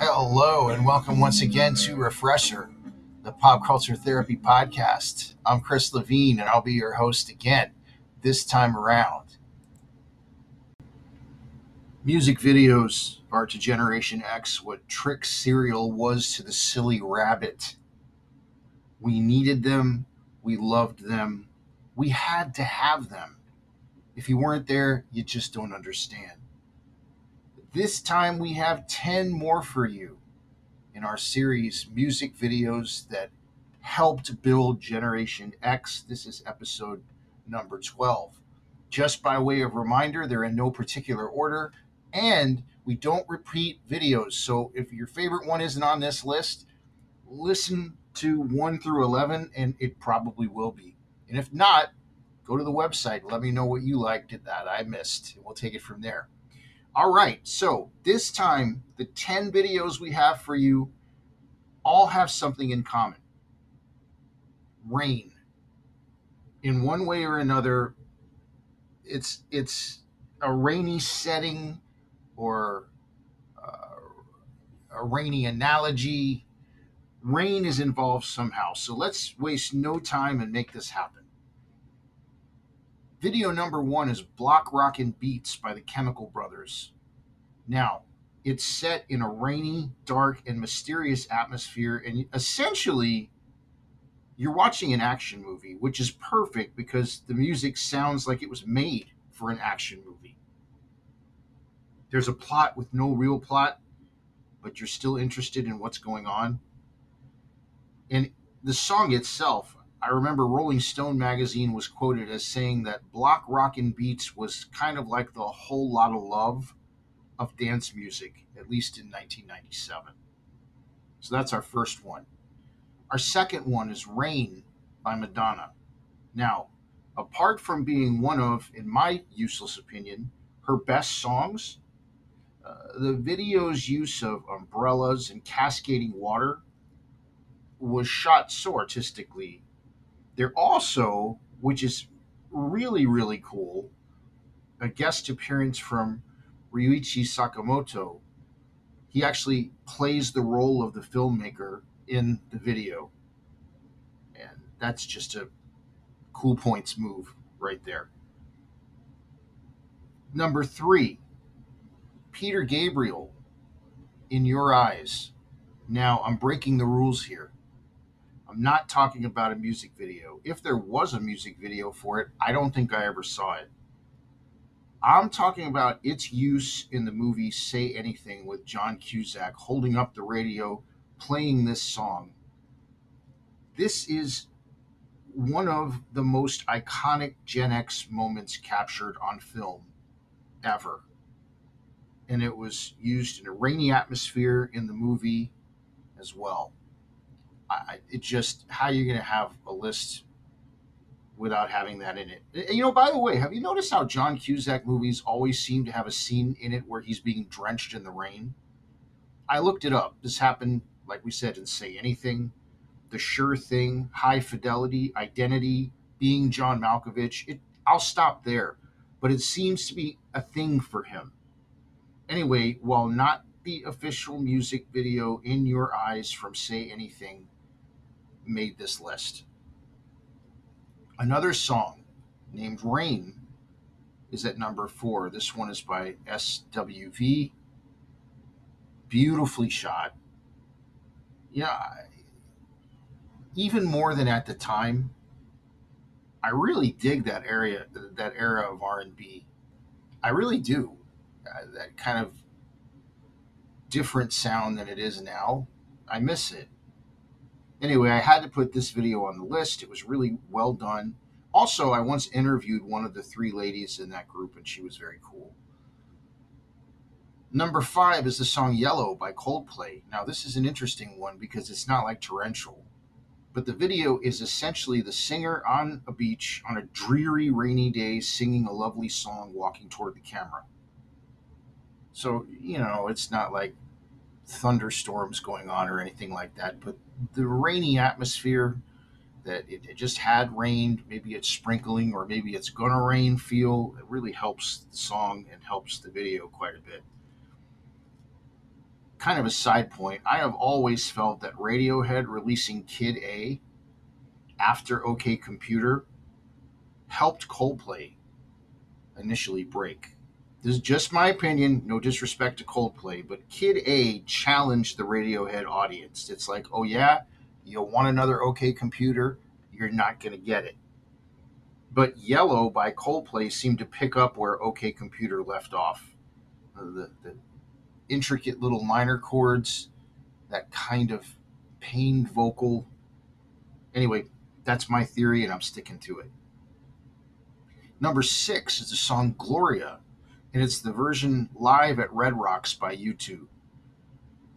Hello, and welcome once again to Refresher, the pop culture therapy podcast. I'm Chris Levine, and I'll be your host again this time around. Music videos are to Generation X what Trix cereal was to the silly rabbit. We needed them, we loved them, we had to have them. If you weren't there, you just don't understand. This time we have 10 more for you in our series Music Videos That Helped Build Generation X. This is episode number 12. Just by way of reminder, they're in no particular order and we don't repeat videos. So if your favorite one isn't on this list, listen to 1 through 11 and it probably will be. And if not, go to the website. Let me know what you liked that I missed. We'll take it from there. All right, so this time, the 10 videos we have for you all have something in common rain. In one way or another, it's, it's a rainy setting or uh, a rainy analogy. Rain is involved somehow. So let's waste no time and make this happen. Video number one is Block Rockin' Beats by the Chemical Brothers. Now, it's set in a rainy, dark, and mysterious atmosphere, and essentially, you're watching an action movie, which is perfect because the music sounds like it was made for an action movie. There's a plot with no real plot, but you're still interested in what's going on. And the song itself, I remember Rolling Stone magazine was quoted as saying that Block Rockin' Beats was kind of like the Whole Lotta Love of dance music, at least in 1997. So that's our first one. Our second one is Rain by Madonna. Now, apart from being one of, in my useless opinion, her best songs, uh, the video's use of umbrellas and cascading water was shot so artistically they're also, which is really, really cool, a guest appearance from Ryuichi Sakamoto. He actually plays the role of the filmmaker in the video. And that's just a cool points move right there. Number three, Peter Gabriel, In Your Eyes. Now, I'm breaking the rules here. I'm not talking about a music video. If there was a music video for it, I don't think I ever saw it. I'm talking about its use in the movie Say Anything with John Cusack holding up the radio, playing this song. This is one of the most iconic Gen X moments captured on film ever. And it was used in a rainy atmosphere in the movie as well. I, it just how you're going to have a list without having that in it. You know, by the way, have you noticed how John Cusack movies always seem to have a scene in it where he's being drenched in the rain? I looked it up. This happened, like we said, in Say Anything, The Sure Thing, High Fidelity, Identity, Being John Malkovich. It, I'll stop there, but it seems to be a thing for him. Anyway, while not the official music video in your eyes from Say Anything made this list. Another song named Rain is at number four. This one is by SWV. Beautifully shot. Yeah, even more than at the time, I really dig that area, that era of R and B. I really do. Uh, that kind of different sound than it is now. I miss it. Anyway, I had to put this video on the list. It was really well done. Also, I once interviewed one of the three ladies in that group, and she was very cool. Number five is the song Yellow by Coldplay. Now, this is an interesting one because it's not like torrential, But the video is essentially the singer on a beach on a dreary, rainy day singing a lovely song walking toward the camera. So, you know, it's not like thunderstorms going on or anything like that, but the rainy atmosphere that it, it just had rained, maybe it's sprinkling or maybe it's gonna rain feel, it really helps the song and helps the video quite a bit. Kind of a side point, I have always felt that Radiohead releasing Kid A after OK Computer helped Coldplay initially break this is just my opinion, no disrespect to Coldplay, but Kid A challenged the Radiohead audience. It's like, oh yeah, you want another OK Computer, you're not going to get it. But Yellow by Coldplay seemed to pick up where OK Computer left off. The, the intricate little minor chords, that kind of pained vocal. Anyway, that's my theory, and I'm sticking to it. Number six is the song Gloria and it's the version live at Red Rocks by U2.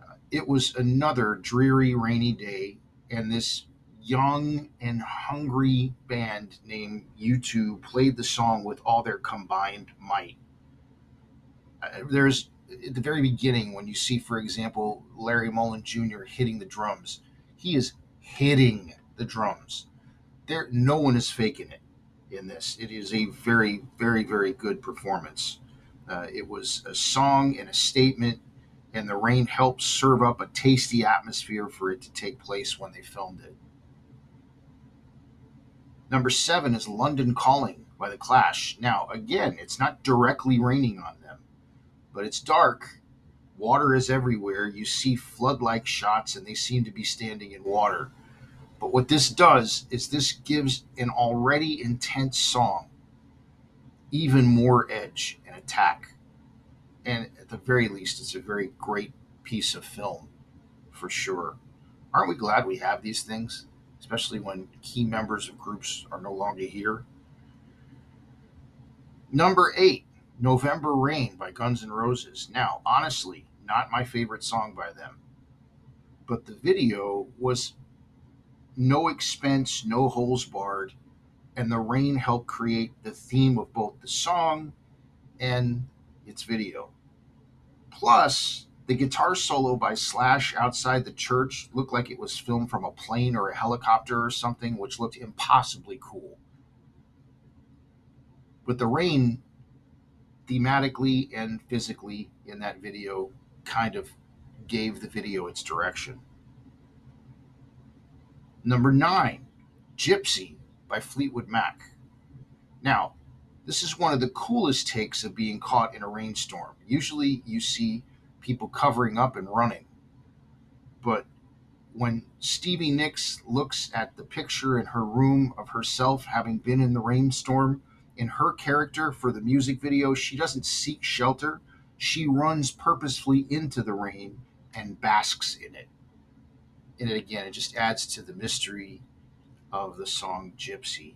Uh, it was another dreary, rainy day, and this young and hungry band named U2 played the song with all their combined might. Uh, there's at the very beginning when you see, for example, Larry Mullen Jr. hitting the drums, he is hitting the drums. There, no one is faking it in this. It is a very, very, very good performance. Uh, it was a song and a statement, and the rain helped serve up a tasty atmosphere for it to take place when they filmed it. Number seven is London Calling by The Clash. Now, again, it's not directly raining on them, but it's dark. Water is everywhere. You see flood like shots, and they seem to be standing in water. But what this does is this gives an already intense song even more edge and attack. And at the very least, it's a very great piece of film for sure. Aren't we glad we have these things, especially when key members of groups are no longer here? Number eight, November Rain by Guns N' Roses. Now, honestly, not my favorite song by them, but the video was no expense, no holes barred and the rain helped create the theme of both the song and its video. Plus, the guitar solo by Slash outside the church looked like it was filmed from a plane or a helicopter or something, which looked impossibly cool. But the rain, thematically and physically, in that video, kind of gave the video its direction. Number nine, Gypsy by Fleetwood Mac. Now, this is one of the coolest takes of being caught in a rainstorm. Usually you see people covering up and running. But when Stevie Nicks looks at the picture in her room of herself having been in the rainstorm, in her character for the music video, she doesn't seek shelter. She runs purposefully into the rain and basks in it. And again, it just adds to the mystery of the song Gypsy.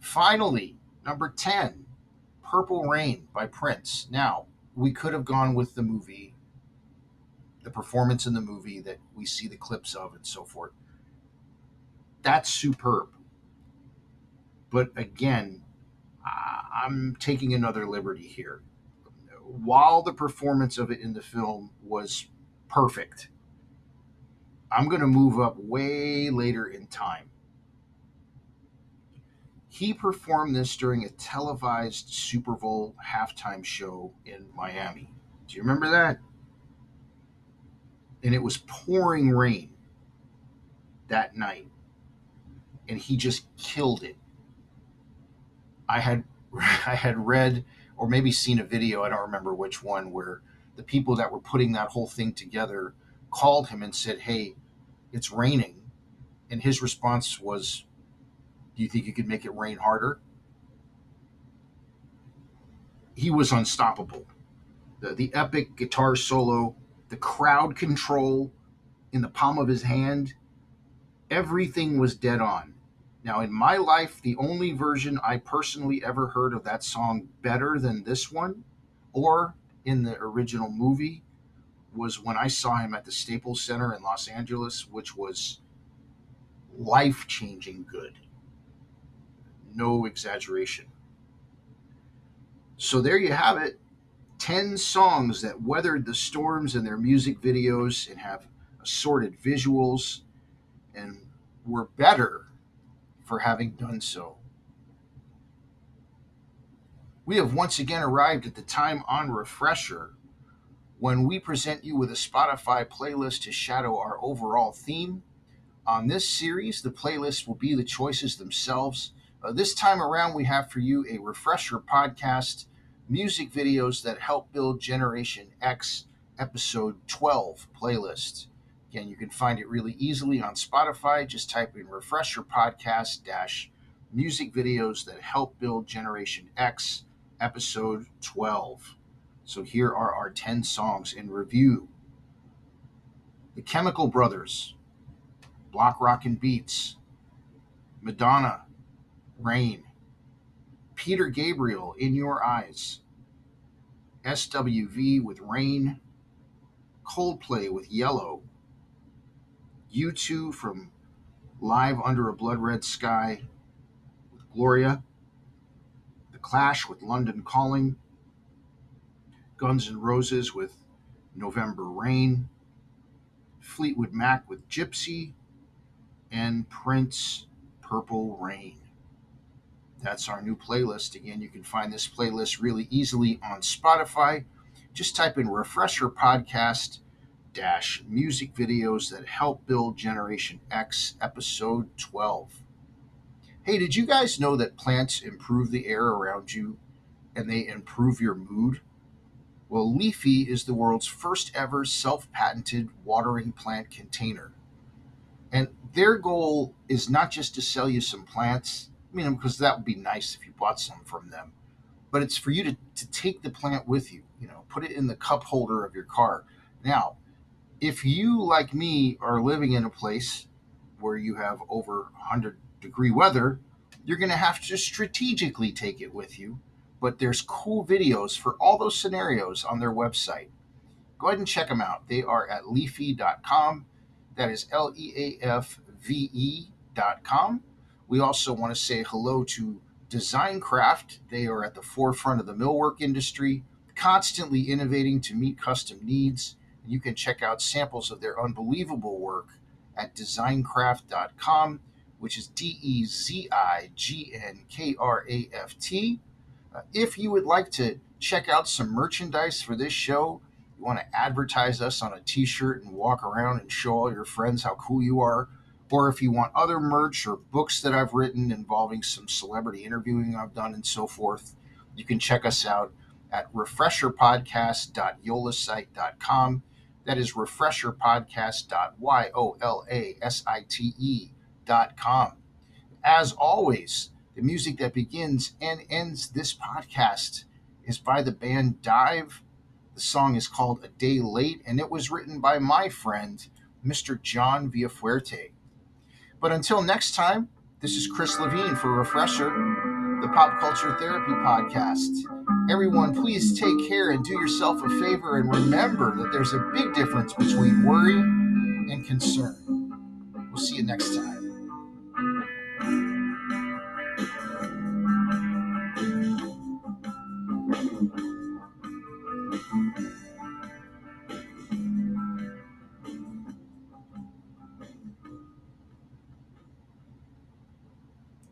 Finally, number 10, Purple Rain by Prince. Now, we could have gone with the movie, the performance in the movie that we see the clips of and so forth. That's superb. But again, I'm taking another liberty here. While the performance of it in the film was perfect, I'm going to move up way later in time. He performed this during a televised Super Bowl halftime show in Miami. Do you remember that? And it was pouring rain that night. And he just killed it. I had I had read or maybe seen a video, I don't remember which one, where the people that were putting that whole thing together called him and said, Hey, it's raining. And his response was, Do you think you could make it rain harder? He was unstoppable. The, the epic guitar solo, the crowd control in the palm of his hand, everything was dead on. Now, in my life, the only version I personally ever heard of that song better than this one, or in the original movie, was when I saw him at the Staples Center in Los Angeles, which was life changing good. No exaggeration. So there you have it 10 songs that weathered the storms in their music videos and have assorted visuals and were better for having done so. We have once again arrived at the time on Refresher when we present you with a Spotify playlist to shadow our overall theme. On this series, the playlist will be the choices themselves. Uh, this time around, we have for you a Refresher podcast music videos that help build Generation X episode 12 playlist. Again, you can find it really easily on Spotify. Just type in refresher podcast dash music videos that help build Generation X episode 12. So here are our 10 songs in review. The Chemical Brothers, Block Rockin' Beats, Madonna, Rain, Peter Gabriel, In Your Eyes, SWV with Rain, Coldplay with Yellow, U2 from Live Under a Blood Red Sky with Gloria, The Clash with London Calling, Guns N' Roses with November Rain, Fleetwood Mac with Gypsy, and Prince Purple Rain. That's our new playlist. Again, you can find this playlist really easily on Spotify. Just type in Refresher Podcast dash music videos that help build Generation X, episode 12. Hey, did you guys know that plants improve the air around you and they improve your mood? Well, Leafy is the world's first ever self patented watering plant container. And their goal is not just to sell you some plants I mean, because that would be nice if you bought some from them. But it's for you to, to take the plant with you, you know, put it in the cup holder of your car. Now, if you, like me, are living in a place where you have over 100 degree weather, you're going to have to strategically take it with you. But there's cool videos for all those scenarios on their website. Go ahead and check them out. They are at leafy.com. That is L E A F V E.com. We also want to say hello to Design Craft. They are at the forefront of the millwork industry, constantly innovating to meet custom needs. You can check out samples of their unbelievable work at dezignkraft.com, which is D E Z I G N K R A F T. If you would like to check out some merchandise for this show, you want to advertise us on a t shirt and walk around and show all your friends how cool you are, or if you want other merch or books that I've written involving some celebrity interviewing I've done and so forth, you can check us out at refresherpodcast.yolasite.com. That is refresherpodcast.yolasite.com. As always, the music that begins and ends this podcast is by the band Dive. The song is called A Day Late, and it was written by my friend, Mr. John Villafuerte. But until next time, this is Chris Levine for Refresher, the Pop Culture Therapy Podcast. Everyone, please take care and do yourself a favor and remember that there's a big difference between worry and concern. We'll see you next time.